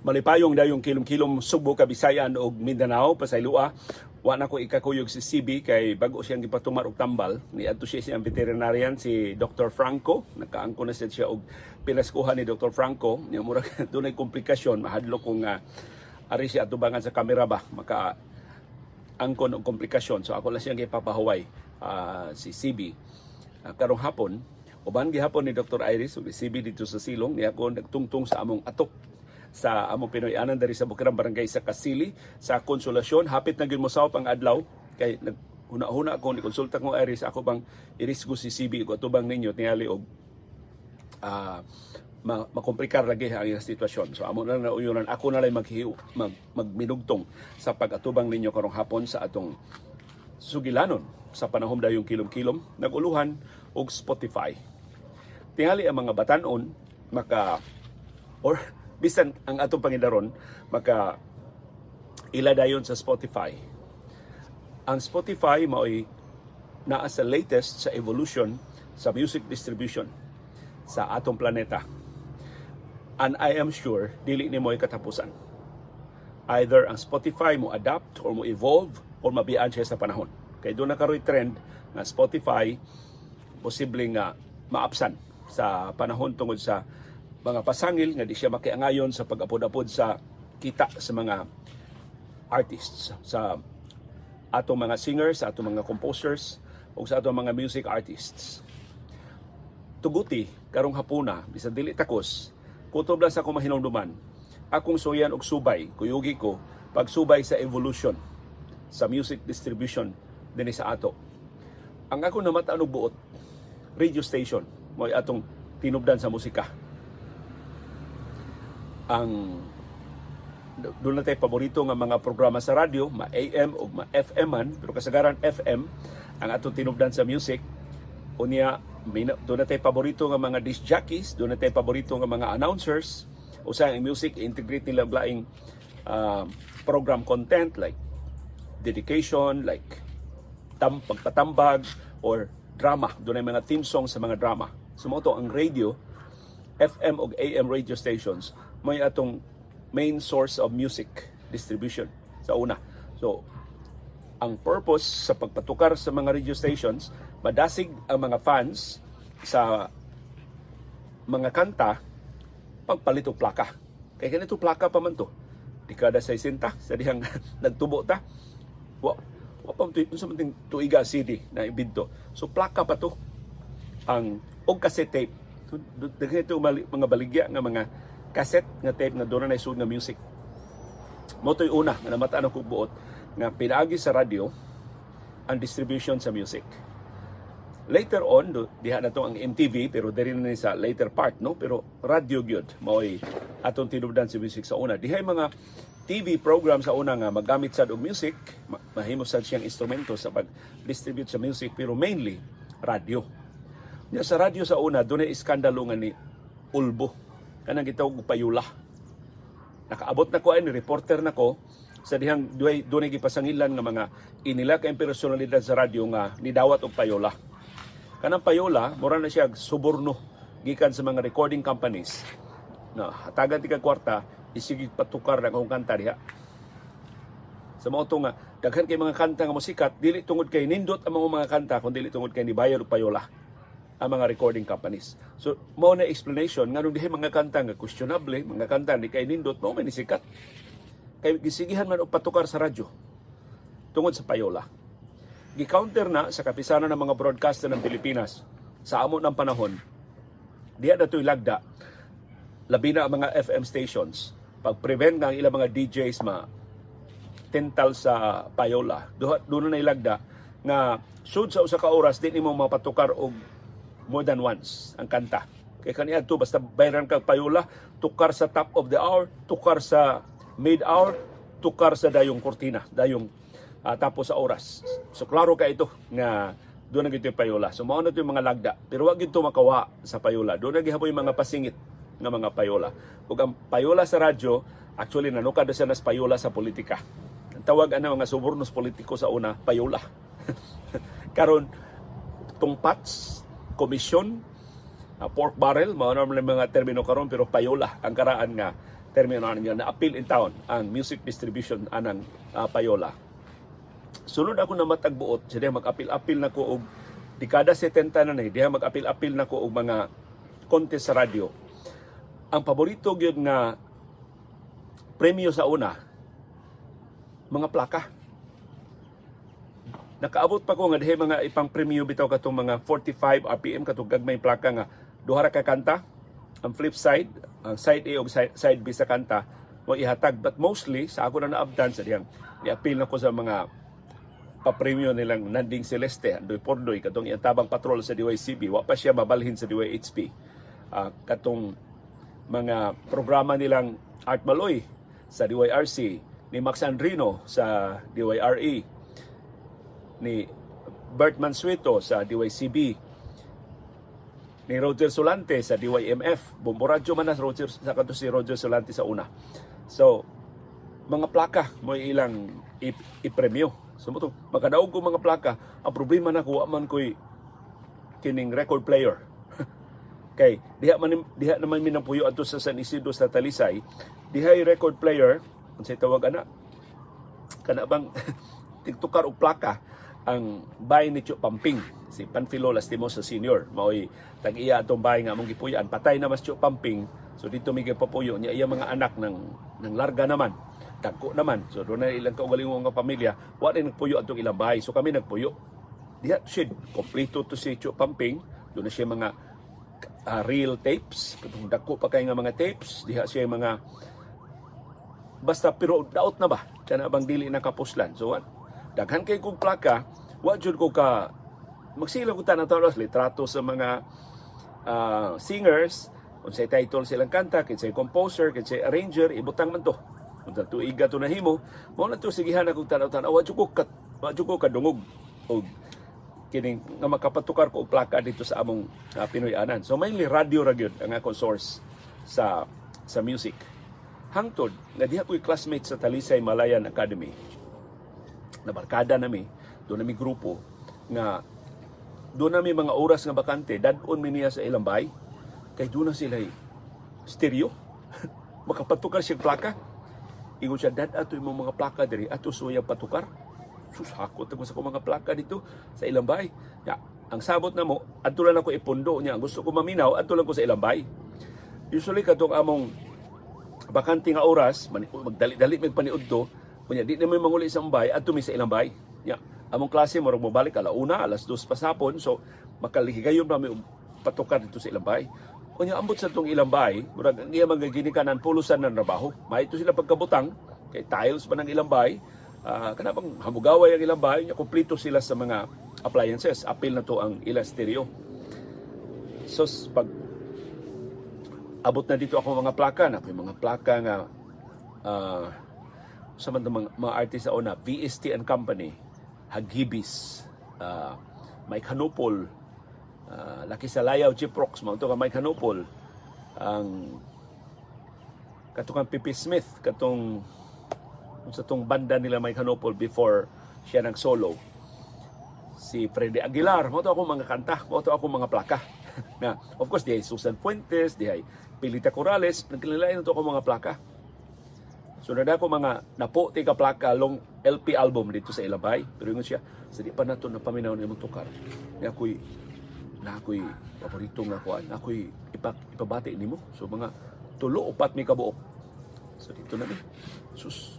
malipayong dayong kilom-kilom Subo, Kabisayan ug Mindanao pasaylua wa na ko ikakuyog si CB kay bago siyang gipatumar og tambal. Ni adto siya siyang veterinarian si Dr. Franco. Nakaangko na siya og pinaskuhan ni Dr. Franco. Nya mura dunay komplikasyon. Mahadlo kung uh, ari siya atubangan sa kamera ba. Maka angkon og komplikasyon. So ako lang siyang gipapahuway uh, si CB uh, karong hapon uban gihapon ni Dr. Iris ug si CB dito sa silong. Ni ako nagtungtong sa among atok sa among Pinoy anan dari sa Bukirang Barangay sa Kasili sa Konsolasyon hapit na gyud mo ang adlaw kay nag huna-huna ako ni konsulta ko Iris ako bang irisgo si CB ko tubang ninyo tingali og uh, ma makomplikar lagi ang iyang sitwasyon. So amo na nauyonan ako na lang maghiu mag, magminugtong sa pag-atubang ninyo karong hapon sa atong sugilanon sa panahon dayong kilom-kilom naguluhan og Spotify. Tingali ang mga batanon maka or bisan ang atong pangidaron maka ila dayon sa Spotify. Ang Spotify mao'y naa sa latest sa evolution sa music distribution sa atong planeta. And I am sure dili ni mo'y katapusan. Either ang Spotify mo adapt or mo evolve or mabiyaan siya sa panahon. Kay doon na karoy trend na Spotify posibleng nga maapsan sa panahon tungod sa mga pasangil nga di siya makiangayon sa pag-apod-apod sa kita sa mga artists sa atong mga singers, sa atong mga composers o sa atong mga music artists. Tuguti karong hapuna bisan dili takos kutob lang sa akong mahinungduman akong suyan og subay kuyugi ko pagsubay sa evolution sa music distribution dinhi sa ato. Ang ako namataan og buot radio station mo atong tinubdan sa musika ang doon na tayo paborito nga mga programa sa radyo, ma AM o ma FM man, pero kasagaran FM ang atong tinubdan sa music. Unya, doon na tayo paborito nga mga disc jockeys, doon na tayo paborito nga mga announcers. O sa ang music, integrate nila laing uh, program content like dedication, like tam pagpatambag or drama. Doon ay mga theme songs sa mga drama. Sumoto ang radio, FM o AM radio stations may atong main source of music distribution sa una. So, ang purpose sa pagpatukar sa mga radio stations, madasig ang mga fans sa mga kanta pagpalit og plaka. Kay ganito plaka pa man to. Dekada 60 sa dihang nagtubo ta. Wa wa pa to sa manting tuiga CD na ibinto. So plaka pa to ang og cassette tape. Daghan mga baligya nga mga cassette nga tape nga doon na naisud nga music. Mo to'y una nga namataan ko buot nga pinaagi sa radio ang distribution sa music. Later on, do, diha na to ang MTV pero diri na sa later part no pero radio gyud mao'y atong tinubdan si music sa una. Dihay mga TV program sa una nga magamit sad og music, mahimo sad siyang instrumento sa pag-distribute sa music pero mainly radio. Nya sa radio sa una dunay iskandalo nga ni Ulbo kanang gitawag payula. Nakaabot na ko ay reporter na ko sa dihang duay dunay gipasangilan nga mga inila kay personalidad sa radyo nga nidawat og payola. Kanang payola mura na siya suborno gikan sa mga recording companies. Na hatagan ti kwarta isigi patukar na kung kanta diha. Sa mga nga daghan kay mga kanta nga musikat dili tungod kay nindot ang mga kanta kun dili tungod kay ni bayad og payola ang mga recording companies. So, mao na explanation nga nung dihay mga kanta nga questionable, mga kanta ni kay nindot mao man sikat. Kay gisigihan man og patukar sa radyo tungod sa payola. Gi-counter na sa kapisanan ng mga broadcaster ng Pilipinas sa amo ng panahon. Diya na ito'y lagda. Labi na ang mga FM stations. Pag-prevent ang ilang mga DJs ma tental sa payola. Doon na ilagda nga sud sa usa ka oras di nimo mapatukar og more than once ang kanta. Kay kaniya to basta bayran kag payula, tukar sa top of the hour, tukar sa mid hour, tukar sa dayong kortina, dayong uh, tapos sa oras. So klaro ka ito nga doon na gito yung payola. So mao na yung mga lagda. Pero wag gito makawa sa payola. Doon na gihaboy mga pasingit nga mga payola. Ug ang payola sa radyo, actually nanukad sa nas payola sa politika. Ang tawag ana mga subornos politiko sa una, payola. Karon tungpats komisyon uh, pork barrel mao na mga termino karon pero payola ang karaan nga termino niya na appeal in town ang music distribution anang uh, payola. Sunod ako na matagbuot, siya mag-apil-apil na ko og dekada 70 na ni, diha mag-apil-apil na ko og mga contest sa radyo. Ang paborito gyud nga premyo sa una, mga plaka. Nakaabot pa ko nga dihay mga ipang premyo bitaw katong mga 45 RPM katong gagmay plaka nga duha ra ka kanta. Ang flip side, ang side A ug side, side B sa kanta mo ihatag but mostly sa ako na naabdan sa diyang ni-appeal na ko sa mga papremyo nilang Nanding Celeste, Andoy Pordoy, katong iyang tabang patrol sa DYCB, wa pa siya mabalhin sa DYHP. Uh, ah, katong mga programa nilang Art Maloy sa DYRC, ni Max Andrino sa DYRE, ni Bert Mansueto sa DYCB, ni Roger Solante sa DYMF. Bumburadyo man na Roger, sa kanto si Roger Solante sa una. So, mga plaka mo ilang ipremyo So mo to, makadaog ko mga plaka, ang problema na kuha man ko'y kining record player. kay diha man diha naman mi puyo adto sa San Isidro sa Talisay, diha record player, unsay tawag ana? Kana bang tigtukar og plaka ang bay ni Chu Pamping si Panfilo Lastimosa Senior maoy tag-iya atong bay nga among gipuyan patay na mas Chu Pamping so dito mi papuyo niya iya mga anak ng ng larga naman dagko naman. So doon na ilang kaugalingon nga pamilya, wa rin nagpuyo atong ilang bahay. So kami nagpuyo. Diha siya kompleto to si Cho Pamping. Doon na siya mga uh, real tapes. Katong dako pa kay nga mga tapes. Diha siya mga basta pero daot na ba? Kana bang dili na kapuslan. So? Daghan kay kong plaka, wa jud ko ka magsilang ko tanang talos litrato sa mga uh, singers unsay title silang kanta, kinsay composer, kinsay arranger, ibutang man to. Unta tuiga to nahimo, mo na to sigihan akong tanaw-tanaw, wa ko kat wa ko kadungog og kining nga makapatukar ko og plaka dito sa among uh, Pinoy anan. So mainly radio ra gyud ang akong source sa sa music. Hangtod nga diha ko'y classmate sa Talisay Malayan Academy. Nabarkada nami, do nami grupo nga do nami mga oras nga bakante dadon mi niya sa ilang bay kay do na sila stereo makapatukar siya plaka Ingon siya, dad ato yung mga plaka diri, ato suyang patukar. Sus, hakot ako sa mga plaka dito sa ilang bay. Ya, ang sabot na mo, ato lang ako ipundo niya. Gusto ko maminaw, ato lang ko sa ilang bay. Usually, katong among bakanti nga oras, magdali-dali may paniud to, kunya di na may manguli sa bay, ato mi sa ilang bay. Ya, among klase mo mo balik ala una, alas dos pasapon, so makalihigayon pa may patukar dito sa ilang bay. Kunya ambot sa tong ilang bahay, murag ang iya magagini kanan pulusan ng trabaho. Maito sila pagkabutang kay tiles pa ng ilang bahay. Uh, kana bang hamugaway ang ilang bahay, nya kumpleto sila sa mga appliances. Apil na to ang ilang stereo. So pag abot na dito ako mga plaka na mga plaka nga uh, sa mga, mga, mga artist sa una, VST and Company, Hagibis, uh, Mike Hanupol, uh, Laki Salayaw, Chiprox, mga ito ka Mike Hanupol, ang katong Pipi Smith, katong sa tong banda nila Mike Hanupol before siya nag solo. Si Freddy Aguilar, mo ako mga kanta, mo ako mga plaka. na, of course, di Susan Fuentes, di Pilita Corrales, nagkalilain ito ako mga plaka. So na ko mga napo ti ka plaka long LP album dito sa Ilabay. Pero yun siya, sa di pa nato na paminaw ni mong tukar. Ni ako'y na ako'y paborito nga kuan ako'y ipak ipabati nimo. So mga tulo upat mi kabuok. So dito na ni. Sus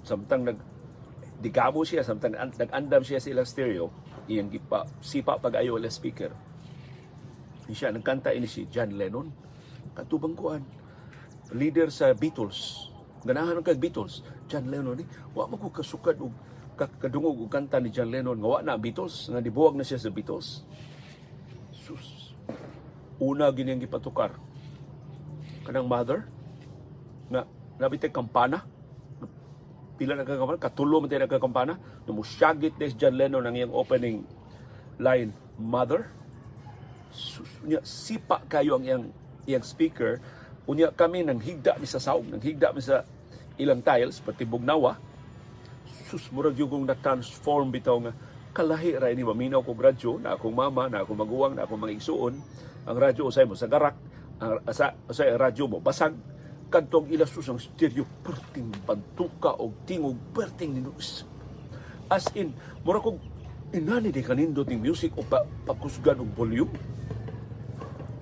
samtang nag digamo siya samtang nag-andam siya sa ilang stereo iyang gipa sipa pag ayo la speaker. Ni siya nagkanta ini si John Lennon. Katubang kuan leader sa Beatles ganahan kag Beatles John Lennon ni wa mo ko kasukad og kadungog og kanta ni John Lennon nga wa na Beatles nga dibuwag na siya sa Beatles Jesus. Una gining gipatukar. Kanang mother na nabitay kampana. Pila na kampana, katulo man tayo nagkakampana. Numusyagit des John Lennon ang iyang opening line, Mother. Sus, unya, sipa kayo ang iyang, iyang speaker. Unya kami nang higda mi sa saog, nang higda mi sa ilang tiles, pati bugnawa. Sus, murag yung na-transform bitaw nga kalahi ra ini maminaw kog radyo na akong mama na akong maguwang na akong mga igsuon ang radyo usay mo sa garak ang sa usay radyo mo basag kadtong ilasus ang stereo perting bantuka o tingog perting ninus. As in, mura kog inani di kanindot ng music o pa, pakusgan og volume.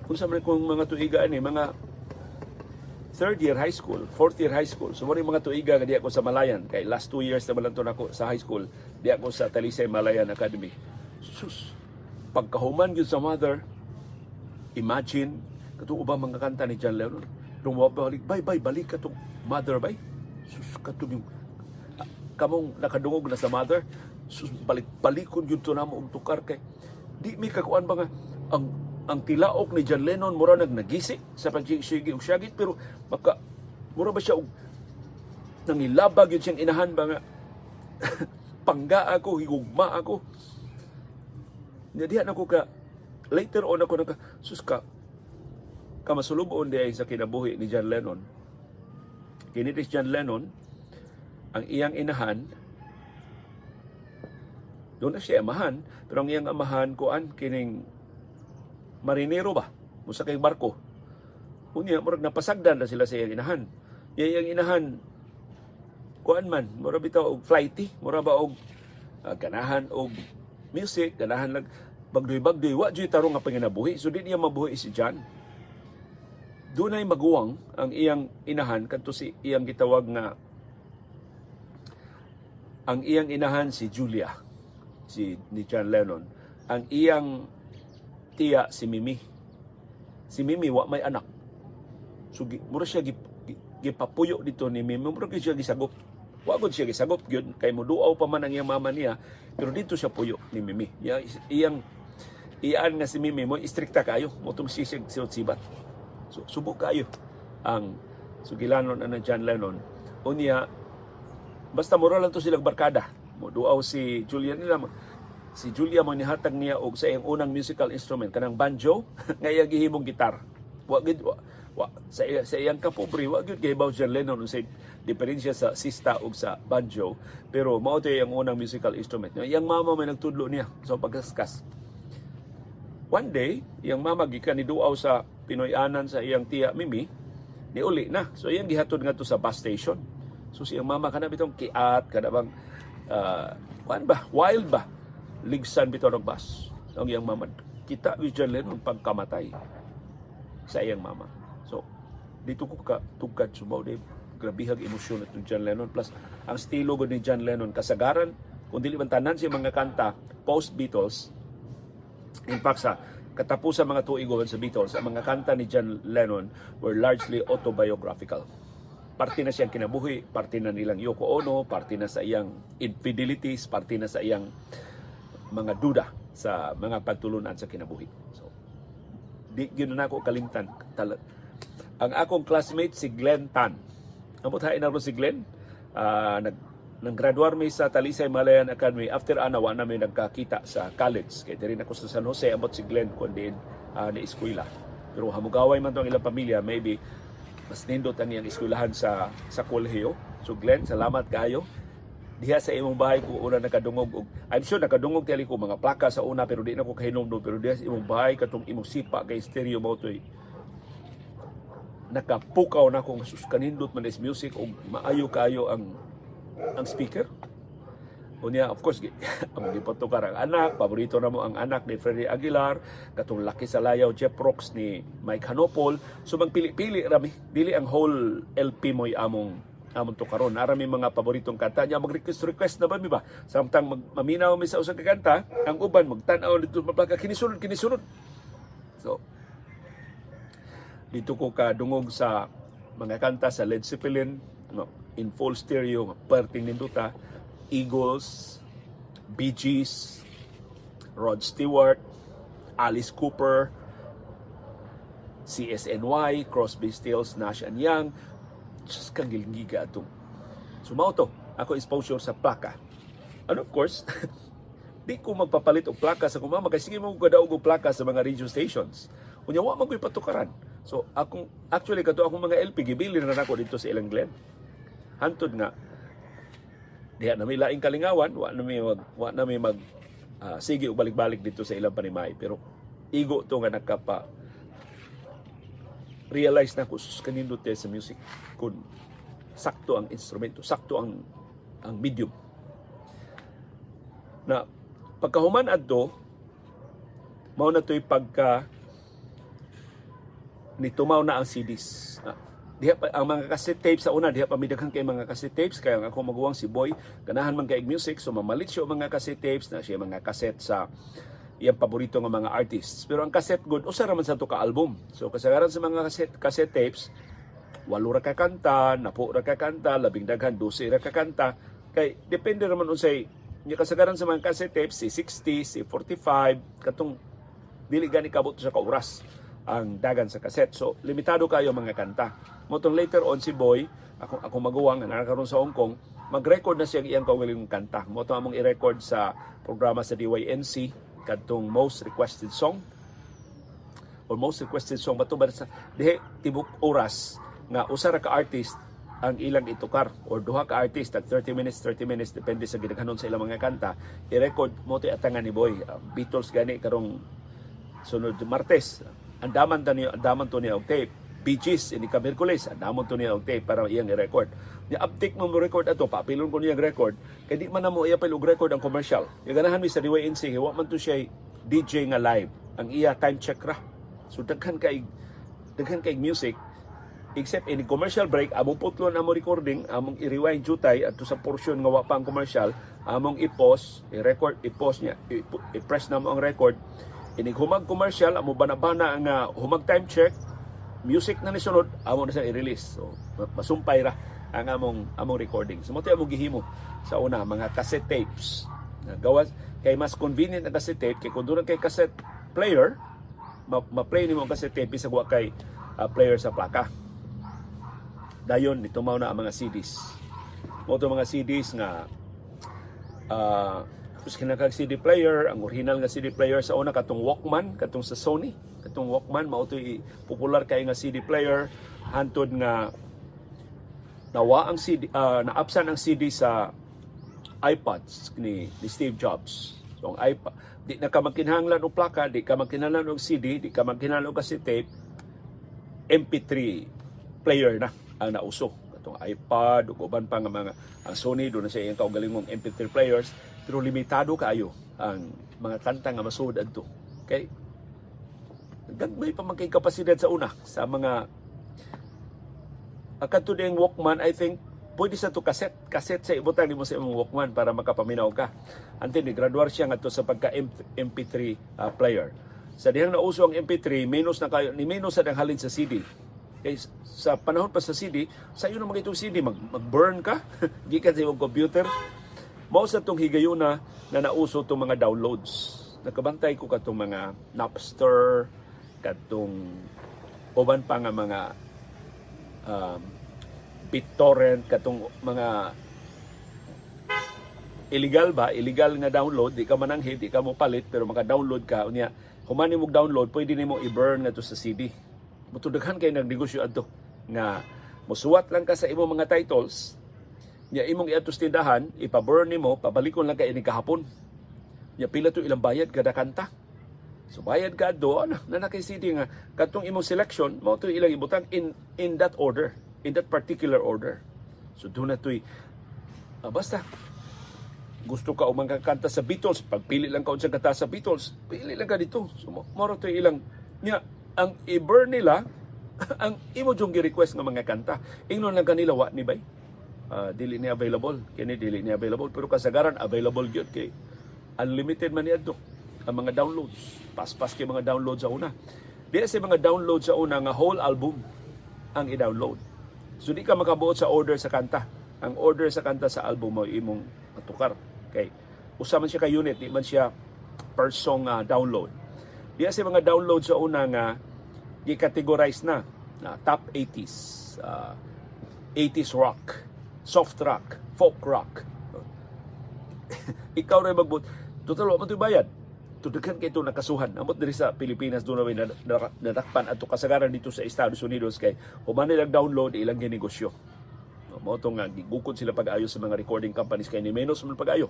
Kung sa man kung mga tuiga ni mga third year high school, fourth year high school. So mo mga tuiga nga di ako sa Malayan kay last two years na lang ako sa high school, di ako sa Talisay Malayan Academy. Sus, pagkahuman gyud sa mother, imagine katong ubang mga kanta ni John Lennon. Nung mabalik, bye bye, balik ka tong mother bye. Sus, katong yung kamong nakadungog na sa mother, sus, balik balikon yun to namo og tukar kay di mi kakuan ba nga ang ang tilaok ni John Lennon mura nag nagisi sa pagsigi og syagit pero maka mura ba siya og nangilabag yun siyang inahan ba nga pangga ako higugma ako. Nadihan ako ka later on ako naka sus ka kamasulubon di sa kinabuhi ni John Lennon. Kini John Lennon ang iyang inahan doon na siya amahan pero ang iyang amahan kuan kining marinero ba? Musa kay barko. Unya murag napasagdan na sila sa iyang inahan. Iyang inahan kuan man mura bitaw og flighty mura ba og uh, ganahan og music ganahan lang bagdoy-bagdoy wa jud tarong nga panginabuhi. So di niya mabuhi si John. Dunay maguwang ang iyang inahan kadto si iyang gitawag nga ang iyang inahan si Julia si ni John Lennon. Ang iyang tiya si Mimi. Si Mimi wa may anak. So mura siya gipapuyo dito ni Mimi, mura siya gisagop. Wa gud siya gisagop gyud kay moduaw pa man ang iyang mama niya, pero dito siya puyo ni Mimi. Ya, iyang iyaan nga si Mimi mo istrikta kayo, mo tumisisig si sibat. So subok kayo ang sugilanon ana John Lennon. Unya basta mura lang to silang barkada. Moduaw si Julian nila si Julia mo nihatag niya og sa iyang unang musical instrument kanang banjo nga iya gihimong gitar. Wa gid wa, wa sa iya, sa iyang kapobre wa gid gihibaw John Lennon sa diferensya sa sista ug sa banjo pero mao to iyang unang musical instrument. Iyang mama may nagtudlo niya sa pagkaskas. One day, iyang mama gikan ni duaw sa Pinoyanan sa iyang tiya Mimi, ni uli na. So iyang gihatod nga to sa bus station. So siyang mama kana bitong kiat kada bang uh, ba? Wild ba? Ligsan bitaw ng bus ang iyang mama. Kita ni John Lennon pagkamatay sa iyang mama. So dito ko ka tugkad sumaw di grabihag emosyon at John Lennon. Plus ang estilo ni John Lennon kasagaran. Kung dili man tanan siya mga kanta post Beatles in fact sa katapusan mga tuigon sa Beatles ang mga kanta ni John Lennon were largely autobiographical. Parte na siyang kinabuhi, parte na nilang Yoko Ono, parte na sa iyang infidelities, parte na sa iyang mga duda sa mga pagtulunan sa kinabuhi. So, di gyud na ako kalimtan. Ang akong classmate si Glenn Tan. Amot hain na si Glenn. Uh, nag nang graduar mi sa Talisay Malayan Academy after ana wa namin nagkakita sa college kay diri ako sa San Jose amot si Glenn kun din uh, ni eskwela pero hamugaway man to ang ilang pamilya maybe mas nindot ang iyang eskwelahan sa sa kolehiyo so Glenn salamat kayo diha sa imong bahay ko una nakadungog og I'm sure nakadungog tali ko mga plaka sa una pero di na ko kahinomdom pero diha sa imong bahay katong imong sipa kay stereo mo toy nakapukaw na kung sus kanindot man is music og maayo kayo ang ang speaker Unya, of course, among gipatukar ang anak, paborito na mo ang anak ni Freddy Aguilar, katong laki sa layaw Jeff Rocks ni Mike Hanopol. So magpili-pili rami, dili ang whole LP mo'y among amon to karon ara mi mga paboritong kanta. Nya mag request request na ba mi ba? Samtang mag, maminaw mi sa usa ka kanta ang uban magtan-aw dito maplaka kinisunod kinisunod. So dito ko ka dungog sa mga kanta sa Led Zeppelin no, in full stereo perting ninduta Eagles Bee Gees Rod Stewart Alice Cooper CSNY, Crosby, Stills, Nash and Young, Diyos kang gilgiga atong sumauto ako exposure sa plaka. And of course, di ko magpapalit og plaka sa kumama kay sige mo gadaog og plaka sa mga radio stations. Unya wa man ko'y patukaran. So akong actually kato akong mga LP gibili na nako dito sa ilang Glen. Hantod nga diha na may laing kalingawan, wa na may mag wa na may mag uh, sige og balik-balik dito sa ilang panimay pero igo to nga nagkapa realize na ko sus kanindot sa music kung sakto ang instrumento, sakto ang ang medium. Na pagkahuman adto mao na to'y pagka nitumaw na ang CDs. Ah, diha pa, ang mga cassette tapes sa una diha pa midaghan kay mga cassette tapes kaya ako maguwang si Boy ganahan man kay music so mamalit siya mga cassette tapes na siya mga cassette sa iyang paborito nga mga artists. Pero ang cassette good, usa raman sa to ka album. So kasagaran sa mga cassette, cassette tapes, walo ra ka kanta, napo ra ka kanta, labing daghan, 12 ra ka kanta. Kay depende naman unsay nya kasagaran sa mga cassette tapes, si 60, si 45, katong dili gani kabot sa ka oras ang dagan sa cassette. So limitado kayo mga kanta. Motong later on si Boy, ako ako maguwang nga karon sa Hong Kong, mag-record na siya iyang kaugaling kanta. Moto among i-record sa programa sa DYNC kadtong most requested song. Or most requested song bato ba sa dihe tibok oras nga usa ra ka artist ang ilang itukar or duha ka artist at 30 minutes 30 minutes depende sa gidaghanon sa ilang mga kanta i-record mo ti atangan ni Boy. Uh, Beatles gani karong sunod Martes. Andaman ta niya andaman to niya og tape Bee Gees ini ka Miyerkules andaman to niya tape para iyang i-record. Ni uptake mo mo record ato papilon ko niya record kay di man na mo iya pa record ang commercial. Ya ganahan mi sa DYNC wa man to siya DJ nga live. Ang iya time check ra. So daghan kay daghan kay music except in commercial break among putlon among recording among i-rewind jutay adto sa portion nga wa pa ang commercial among i-pause i-record i-pause niya i-press na mo ang record. Ini humag commercial amo bana-bana nga humag time check music na ni sunod amo na sa i-release so masumpay ra ang among among recording. So mo gihimo sa una mga cassette tapes. Gawas kay mas convenient ang cassette tape kay kung kay cassette player ma-play nimo ang cassette tape sa kay uh, player sa plaka. Dayon nitumaw na ang mga CDs. Mo mga CDs nga uh, kinakag CD player, ang original nga CD player sa una katong Walkman, katong sa Sony, katong Walkman mao popular kay nga CD player hantod nga nawa ang CD, uh, naapsan ang CD sa iPods ni, ni Steve Jobs. So ang iPod, di na ka magkinahanglan og plaka, di ka magkinahanglan og CD, di ka magkinahanglan og cassette tape, MP3 player na ang nauso. Katong iPod ug uban pa nga mga ang Sony do na siya iyang kaugalingong MP3 players, pero limitado kaayo ang mga kanta nga masud adto. Kay gagmay pa man kay kapasidad sa una sa mga Akad ding Walkman, I think, pwede sa to cassette. Cassette sa ibutan mo sa imong Walkman para makapaminaw ka. Until ni graduar siya nga to sa pagka MP3 uh, player. Sa dihang nauso ang MP3, minus na kayo, ni minus sa halin sa CD. Kay sa panahon pa sa CD, sa iyo naman itong CD, mag, mag-burn ka, gikan sa imong computer. Mao sa tong higayuna na nauso tong mga downloads. Nakabantay ko katong mga Napster, katong uban pa nga mga um, BitTorrent katong mga illegal ba? Illegal nga download di ka mananghid di ka mo palit pero maka-download ka. Unya humani mo download pwede nimo i-burn nga to sa CD mutudaghan kay nagnegosyo adto nga musuwat lang ka sa imong mga titles nya imong iadtos tindahan ipa-burn nimo pabalikon lang kay ini kahapon. Nya pila to ilang bayad kada kanta So bayad ka do ano na nakisiti nga katong imong selection mo to ilang ibutang in in that order, in that particular order. So do na to'y uh, basta gusto ka umang kanta sa Beatles, pagpili lang ka unsa kanta sa Beatles, pili lang ka dito. So mo to ilang nya ang i-burn nila ang imo jung gi-request nga mga kanta. Ingnon lang kanila wa ni bay. Uh, dili ni available, kini dili ni available pero kasagaran available gyud kay unlimited man ni adto ang mga downloads. Paspas kay mga download sa una. Di sa mga download sa una nga whole album ang i-download. So di ka makabuot sa order sa kanta. Ang order sa kanta sa album mo imong matukar. Kay usa man siya ka unit, di man siya per song uh, download. Di sa mga download sa una nga gi-categorize na na top 80s, uh, 80s rock, soft rock, folk rock. Ikaw rin magbut. Total, wa man bayad tudagan kay ito nakasuhan. Amot diri sa Pilipinas do na nadakpan ato kasagaran dito sa Estados Unidos kay human nilang download ilang ginegosyo. Mo to nga gigukod sila pag-ayo sa mga recording companies kay ni menos man pag-ayo.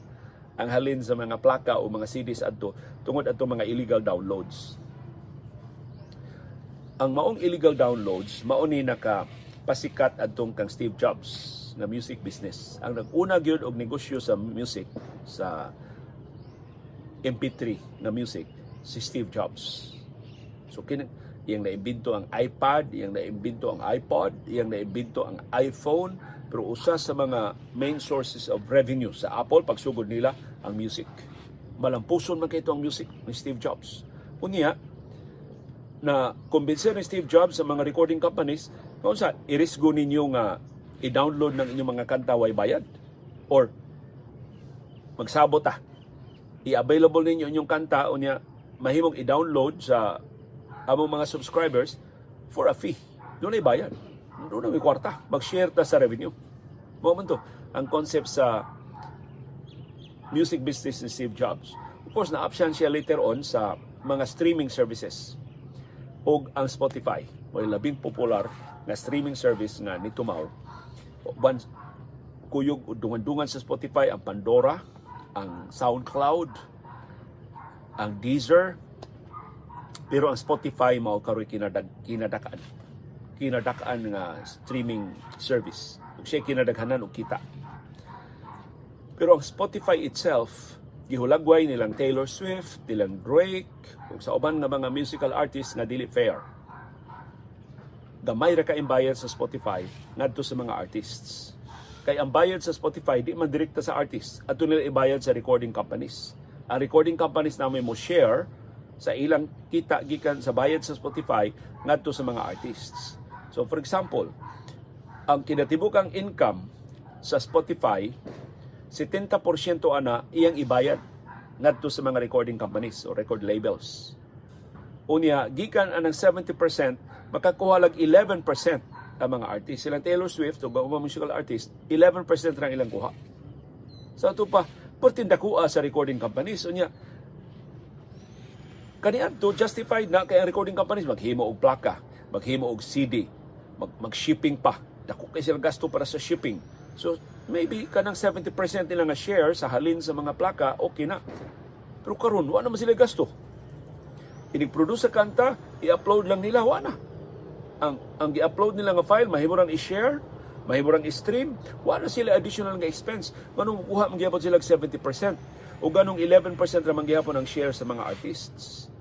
Ang halin sa mga plaka o mga CDs adto tungod adto mga illegal downloads. Ang maong illegal downloads mao ni naka pasikat adtong kang Steve Jobs nga music business. Ang nag-una gyud og negosyo sa music sa MP3 na music si Steve Jobs. So kin iyang naimbento ang iPad, iyang naimbento ang iPod, iyang naimbento ang iPhone, pero usa sa mga main sources of revenue sa Apple pagsugod nila ang music. Malampuson man kay ang music ni Steve Jobs. Unya na kumbinser ni Steve Jobs sa mga recording companies kung sa irisgo ninyo nga i-download ng inyong mga kanta way bayad or magsabot ta i-available ninyo inyong kanta unya mahimong i-download sa among mga subscribers for a fee. Doon ay bayad. Doon na may kwarta. Mag-share ta sa revenue. Man to ang concept sa music business ni Steve Jobs. Of course na-option siya later on sa mga streaming services. O ang Spotify. May labing popular na streaming service nga ni Tumaw. Kuyog dungan-dungan sa Spotify ang Pandora, ang SoundCloud, ang Deezer. Pero ang Spotify mao karoy kinadag kinadakaan. Kinadakaan nga streaming service. Ug siya kinadaghanan og kita. Pero ang Spotify itself gihulagway nilang Taylor Swift, nilang Drake, ug sa uban nga mga musical artists nga dili fair gamay ra ka bayad sa Spotify ngadto sa mga artists. Kay ang bayad sa Spotify di man direkta sa artist, ato nila ibayad sa recording companies. Ang recording companies namin mo share sa ilang kita gikan sa bayad sa Spotify ngadto sa mga artists. So for example, ang kinatibukang income sa Spotify 70% ana iyang ibayad ngadto sa mga recording companies o record labels. Unya, gikan anang 70% makakuha lag 11% ang mga artist. Silang Taylor Swift o mga musical artist, 11% lang ilang kuha. Sa ito pa, pertinda kuha sa recording companies. O niya, kaniyan to justified na kay ang recording companies maghimo og plaka, maghimo og CD, mag, mag-shipping pa. Dako kay sila gasto para sa shipping. So, maybe kanang 70% nila nga share sa halin sa mga plaka, okay na. Pero karon wala naman sila gasto. Inig-produce sa kanta, i-upload lang nila, wala na ang ang gi-upload nila nga file mahimurang i-share mahimurang i-stream wala sila additional nga expense. Manong kuha man gyapon sila 70% o ganong 11% ra man gyapon ang share sa mga artists.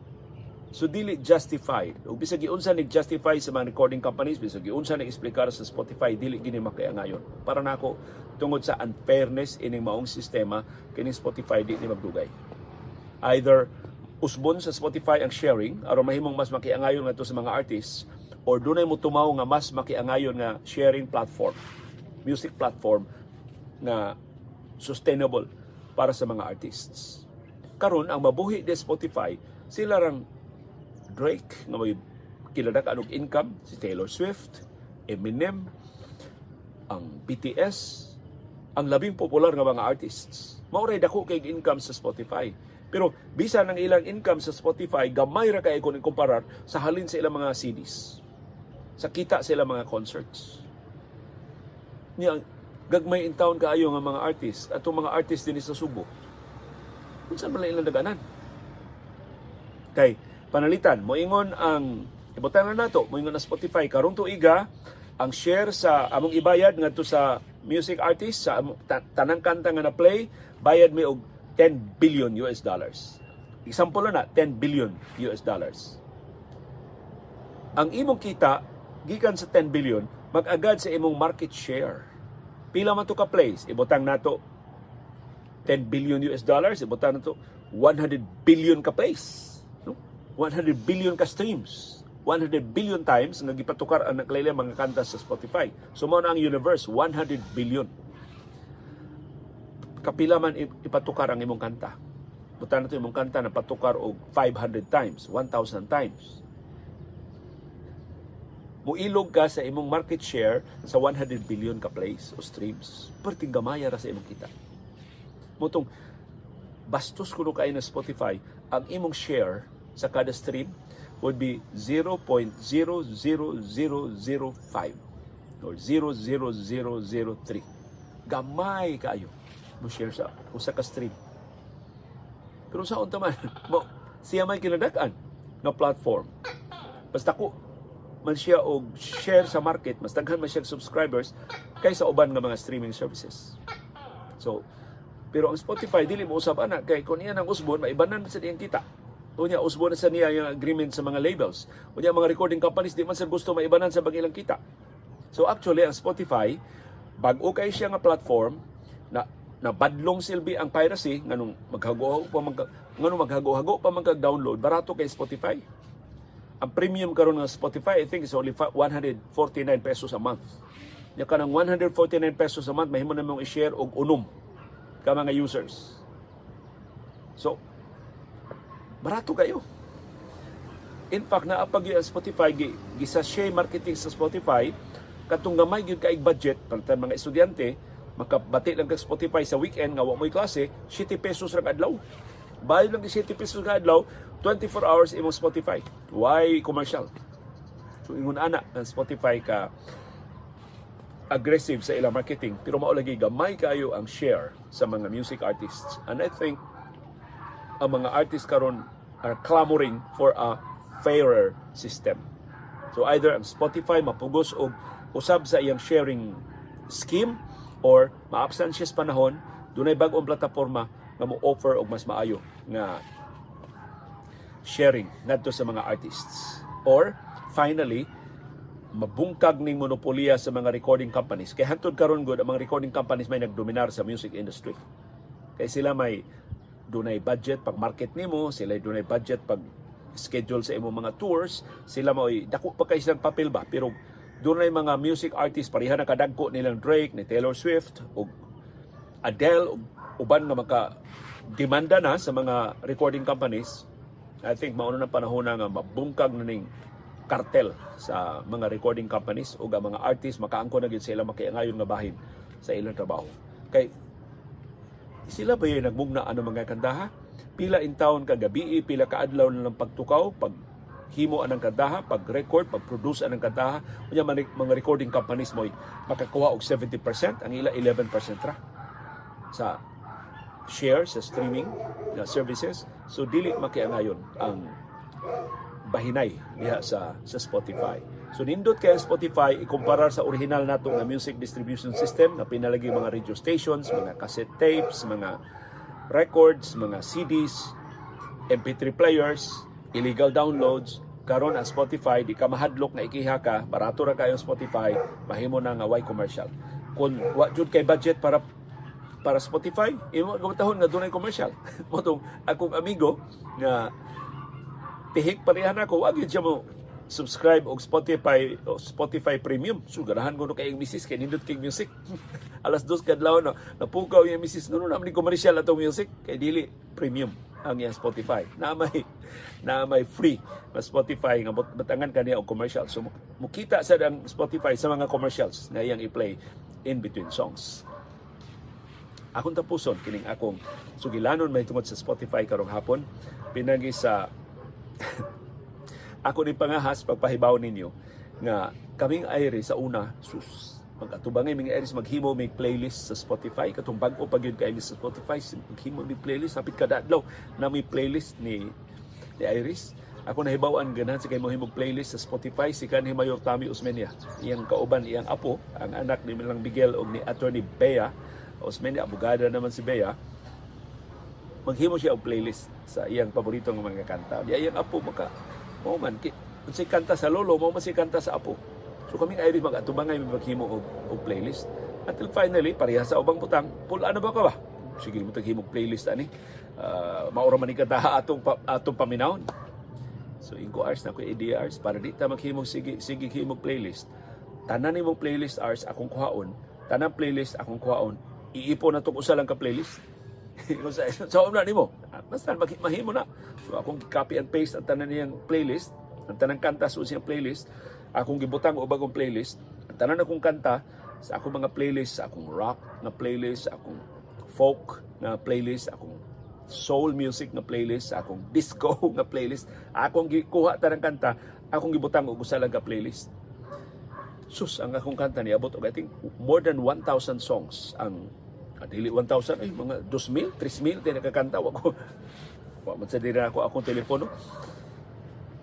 So dili justified. Ug bisag giunsa ni justify sa mga recording companies bisag giunsa ni explicar sa Spotify dili gini makayangayon para nako tungod sa unfairness ining maong sistema kini Spotify di ni magdugay. Either usbon sa Spotify ang sharing aron mahimong mas makiangayon ngadto sa mga artists or dunay mo tumaw nga mas makiangayon nga sharing platform, music platform na sustainable para sa mga artists. Karon ang mabuhi de Spotify, sila rang Drake nga may kiladakan og income, si Taylor Swift, Eminem, ang BTS, ang labing popular nga mga artists. Mauray dako kay income sa Spotify. Pero bisa ng ilang income sa Spotify, gamay ra kay kung ikumparar sa halin sa ilang mga CDs sa kita sila mga concerts. Niya, gagmay in town kaayo nga mga artist at mga artist din sa Subo. Kung saan man ilang daganan? Kay, panalitan, moingon ang ibutan na nato, moingon na Spotify, karong tuiga, ang share sa among ibayad ngadto sa music artist sa tanang kanta nga na play bayad mi og 10 billion US dollars. Example na 10 billion US dollars. Ang imong kita gikan sa 10 billion mag-agad sa imong market share. Pila man to ka place, ibutang nato 10 billion US dollars, ibutang nato 100 billion ka place. No? 100 billion ka streams. 100 billion times nga gipatukar ang naklaila mga kanta sa Spotify. So mao na ang universe 100 billion. Kapila man ipatukar ang imong kanta. Butang nato imong kanta na patukar og 500 times, 1,000 times muilog ka sa imong market share sa 100 billion ka plays o streams. Perting gamaya ra sa imong kita. Mutong bastos kuno kay na Spotify, ang imong share sa kada stream would be 0.00005 or 0.0003. Gamay kayo mo share sa usa ka stream. Pero sa unta man, mo siya may kinadakan nga platform. Basta ko man siya og share sa market, mas daghan man siya subscribers kaysa uban nga mga streaming services. So, pero ang Spotify dili mo usab ana kay kun iya nang usbon maibanan sa diyang kita. Unya usbon sa niya yung agreement sa mga labels. Unya mga recording companies di man sa gusto maibanan sa bangilang kita. So actually ang Spotify bag-o kay siya nga platform na na badlong silbi ang piracy nganong maghago pa mag nganong maghago-hago pa man download barato kay Spotify. Ang premium karon ng Spotify I think is only 149 pesos a month. Nya kanang 149 pesos a month mahimo na mong i-share og unom ka mga users. So, barato kayo. In fact, naapag yung Spotify, gisa share marketing sa Spotify, katong gamay gyud kaig budget para mga estudyante, makabati lang kag Spotify sa weekend nga wa mo'y klase, 7 pesos ra adlaw. Bayad lang 7 pesos ka adlaw, 24 hours imong Spotify. Why commercial? So ingon ana ang Spotify ka aggressive sa ilang marketing pero mao lagi gamay kayo ang share sa mga music artists and I think ang mga artists karon are clamoring for a fairer system so either ang Spotify mapugos og usab sa iyang sharing scheme or maabsan sa panahon dunay bag-ong plataporma nga mo offer og mas maayo nga sharing ngadto sa mga artists or finally mabungkag ning monopolya sa mga recording companies. Kay hantod karon gud ang mga recording companies may nagdominar sa music industry. Kay sila may dunay budget pag market nimo, sila dunay budget pag schedule sa imong mga tours, sila mo dako pa kay silang papel ba pero dunay mga music artists pareha na kadagko nilang Drake, ni Taylor Swift ug Adele ug uban nga maka demanda na sa mga recording companies. I think mao na panahon na nga mabungkag na ning kartel sa mga recording companies o mga artists makaangko na gid sila makiangayon nga bahin sa ilang trabaho. Kay sila ba yung nagmugna ano mga kandaha? Pila in town kagabi, pila ka adlaw na lang pagtukaw, pag himo anang kandaha, pag record, pag produce anang kandaha, unya mga recording companies mo makakuha og 70%, ang ila 11% ra sa share sa streaming na services. So dili makiangayon ang bahinay diha sa sa Spotify. So nindot kay Spotify ikumparar sa original nato nga music distribution system na pinalagi mga radio stations, mga cassette tapes, mga records, mga CDs, MP3 players, illegal downloads, karon ang Spotify di ka mahadlok na ikiha ka, barato ra kayo Spotify, mahimo na nga way commercial. Kung wa jud kay budget para para Spotify, imo gamatahon nga dunay commercial. Motong akong amigo nga tihik parehan ako wag yun mo subscribe og Spotify o Spotify Premium. So ganahan ko no kay misis kay nindot kay music. Alas dos kadlaw no napukaw yung misis no naman ni commercial atong music kay dili premium ang yang Spotify. Na may na may free na Spotify nga batangan kaniya og commercial. So mukita sa ang Spotify sa mga commercials na iyang i-play in between songs. Akong tapuson kining akong sugilanon may tungod sa Spotify karong hapon. Pinagi sa ako ni pangahas pagpahibaw ninyo nga kaming Aire sa una sus magatubangay mga Iris maghimo may playlist sa Spotify. Katong bag-o pag yun kay sa Spotify maghimo may playlist. Hapit kada adlaw na may playlist ni ni Iris. Ako nahibawan ganahan sa kay mo himog playlist sa Spotify. Si kanhi Mayor Tami Usmeña iyang kauban iyang apo ang anak ni Milang Miguel og ni Attorney Bea Usmeña abogada naman si Bea maghimo siya og playlist sa iyang paborito nga mga kanta. Di iyang apo maka mo man ki si kanta sa lolo mo man si kanta sa apo. So kaming Irish magatubangay maghimo og, og playlist. Until finally pareha sa ubang putang, pul ano ba ka ba? Sige mo taghimo playlist ani. Uh, maura man ikataha atong atong paminawon. So inko hours na ko ADRs para di ta maghimo sige sige himo playlist. Tanan nimo playlist hours akong kuhaon, tanan playlist akong kuhaon, iipon na tong usa lang ka playlist sa sa umna nimo. Basta mahimo na. So akong copy and paste ang tanan niyang playlist. Ang tanang kanta sa siyang playlist. Akong gibutang og bagong playlist. Ang tanan akong kanta sa akong mga playlist sa akong rock na playlist sa akong folk na playlist akong soul music na playlist sa akong disco na playlist. Akong gikuha tanang kanta akong gibutang og usa ka playlist sus ang akong kanta ni abot og I think more than 1000 songs ang Adili 1,000 ay mga 2,000, 3,000 din nakakanta. Wa ko. Wa man sa dira ako akong telepono.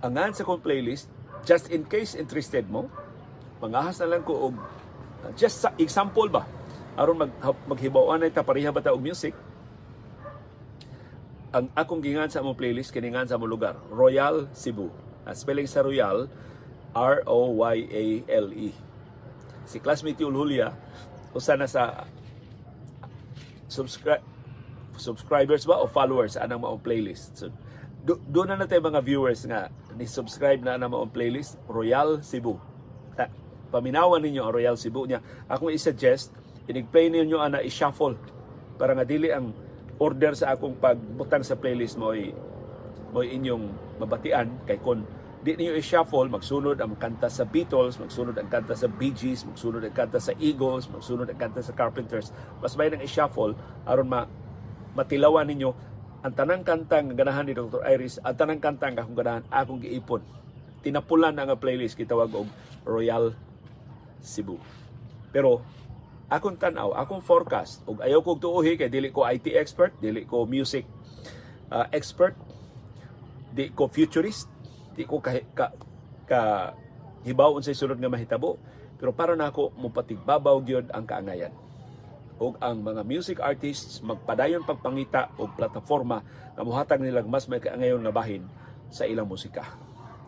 Angan sa kong playlist just in case interested mo, mangahas na lang ko og uh, just sa example ba? Aron mag maghibaw-an ta pareha ba ta og music? Ang akong gingan sa among playlist kiningan sa among lugar Royal Cebu. Ang spelling sa Royal R O Y A L E. Si classmate Julia usa na sa subscribe subscribers ba o followers anang maong playlist? So do, do na natin mga viewers nga ni subscribe na na maong playlist Royal Cebu. Ta, paminawan ninyo ang Royal Cebu niya. Akong i-suggest inig-play ninyo ana i-shuffle para nga dili ang order sa akong pagbutang sa playlist mo ay mo inyong mabatian kay kon di niyo i-shuffle magsunod ang kanta sa Beatles magsunod ang kanta sa Bee Gees magsunod ang kanta sa Eagles magsunod ang kanta sa Carpenters mas may nang i-shuffle aron ma matilawan ninyo ang tanang kanta nga ganahan ni Dr. Iris ang tanang kanta nga akong ganahan akong giipon tinapulan na nga playlist kitawag og Royal Cebu pero akong tanaw, akong forecast ug ayaw kog tuohi kay dili ko IT expert, dili ko music uh, expert, di ko futurist, di ko ka, ka, ka hibaw unsay sunod nga mahitabo, pero para nako mo patigbabaw gyud ang kaangayan ug ang mga music artists magpadayon pagpangita og plataforma nga mohatag nilang mas may kaangayon nga bahin sa ilang musika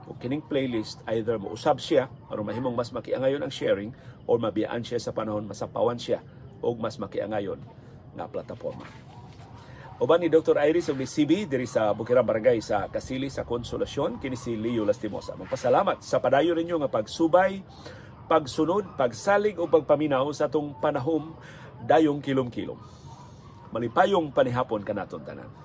o kining playlist either mausab siya aron mahimong mas makiangayon ang sharing or mabiyaan siya sa panahon masapawan siya og mas makiangayon nga plataporma. Uban ni Dr. Iris ug ni CB diri sa Bukirang Barangay sa Kasili sa Konsolasyon kini si Leo Lastimosa. Magpasalamat sa padayon ninyo nga pagsubay, pagsunod, pagsalig o pagpaminaw sa atong panahom dayong kilom-kilom. Malipayong panihapon kanaton tanan.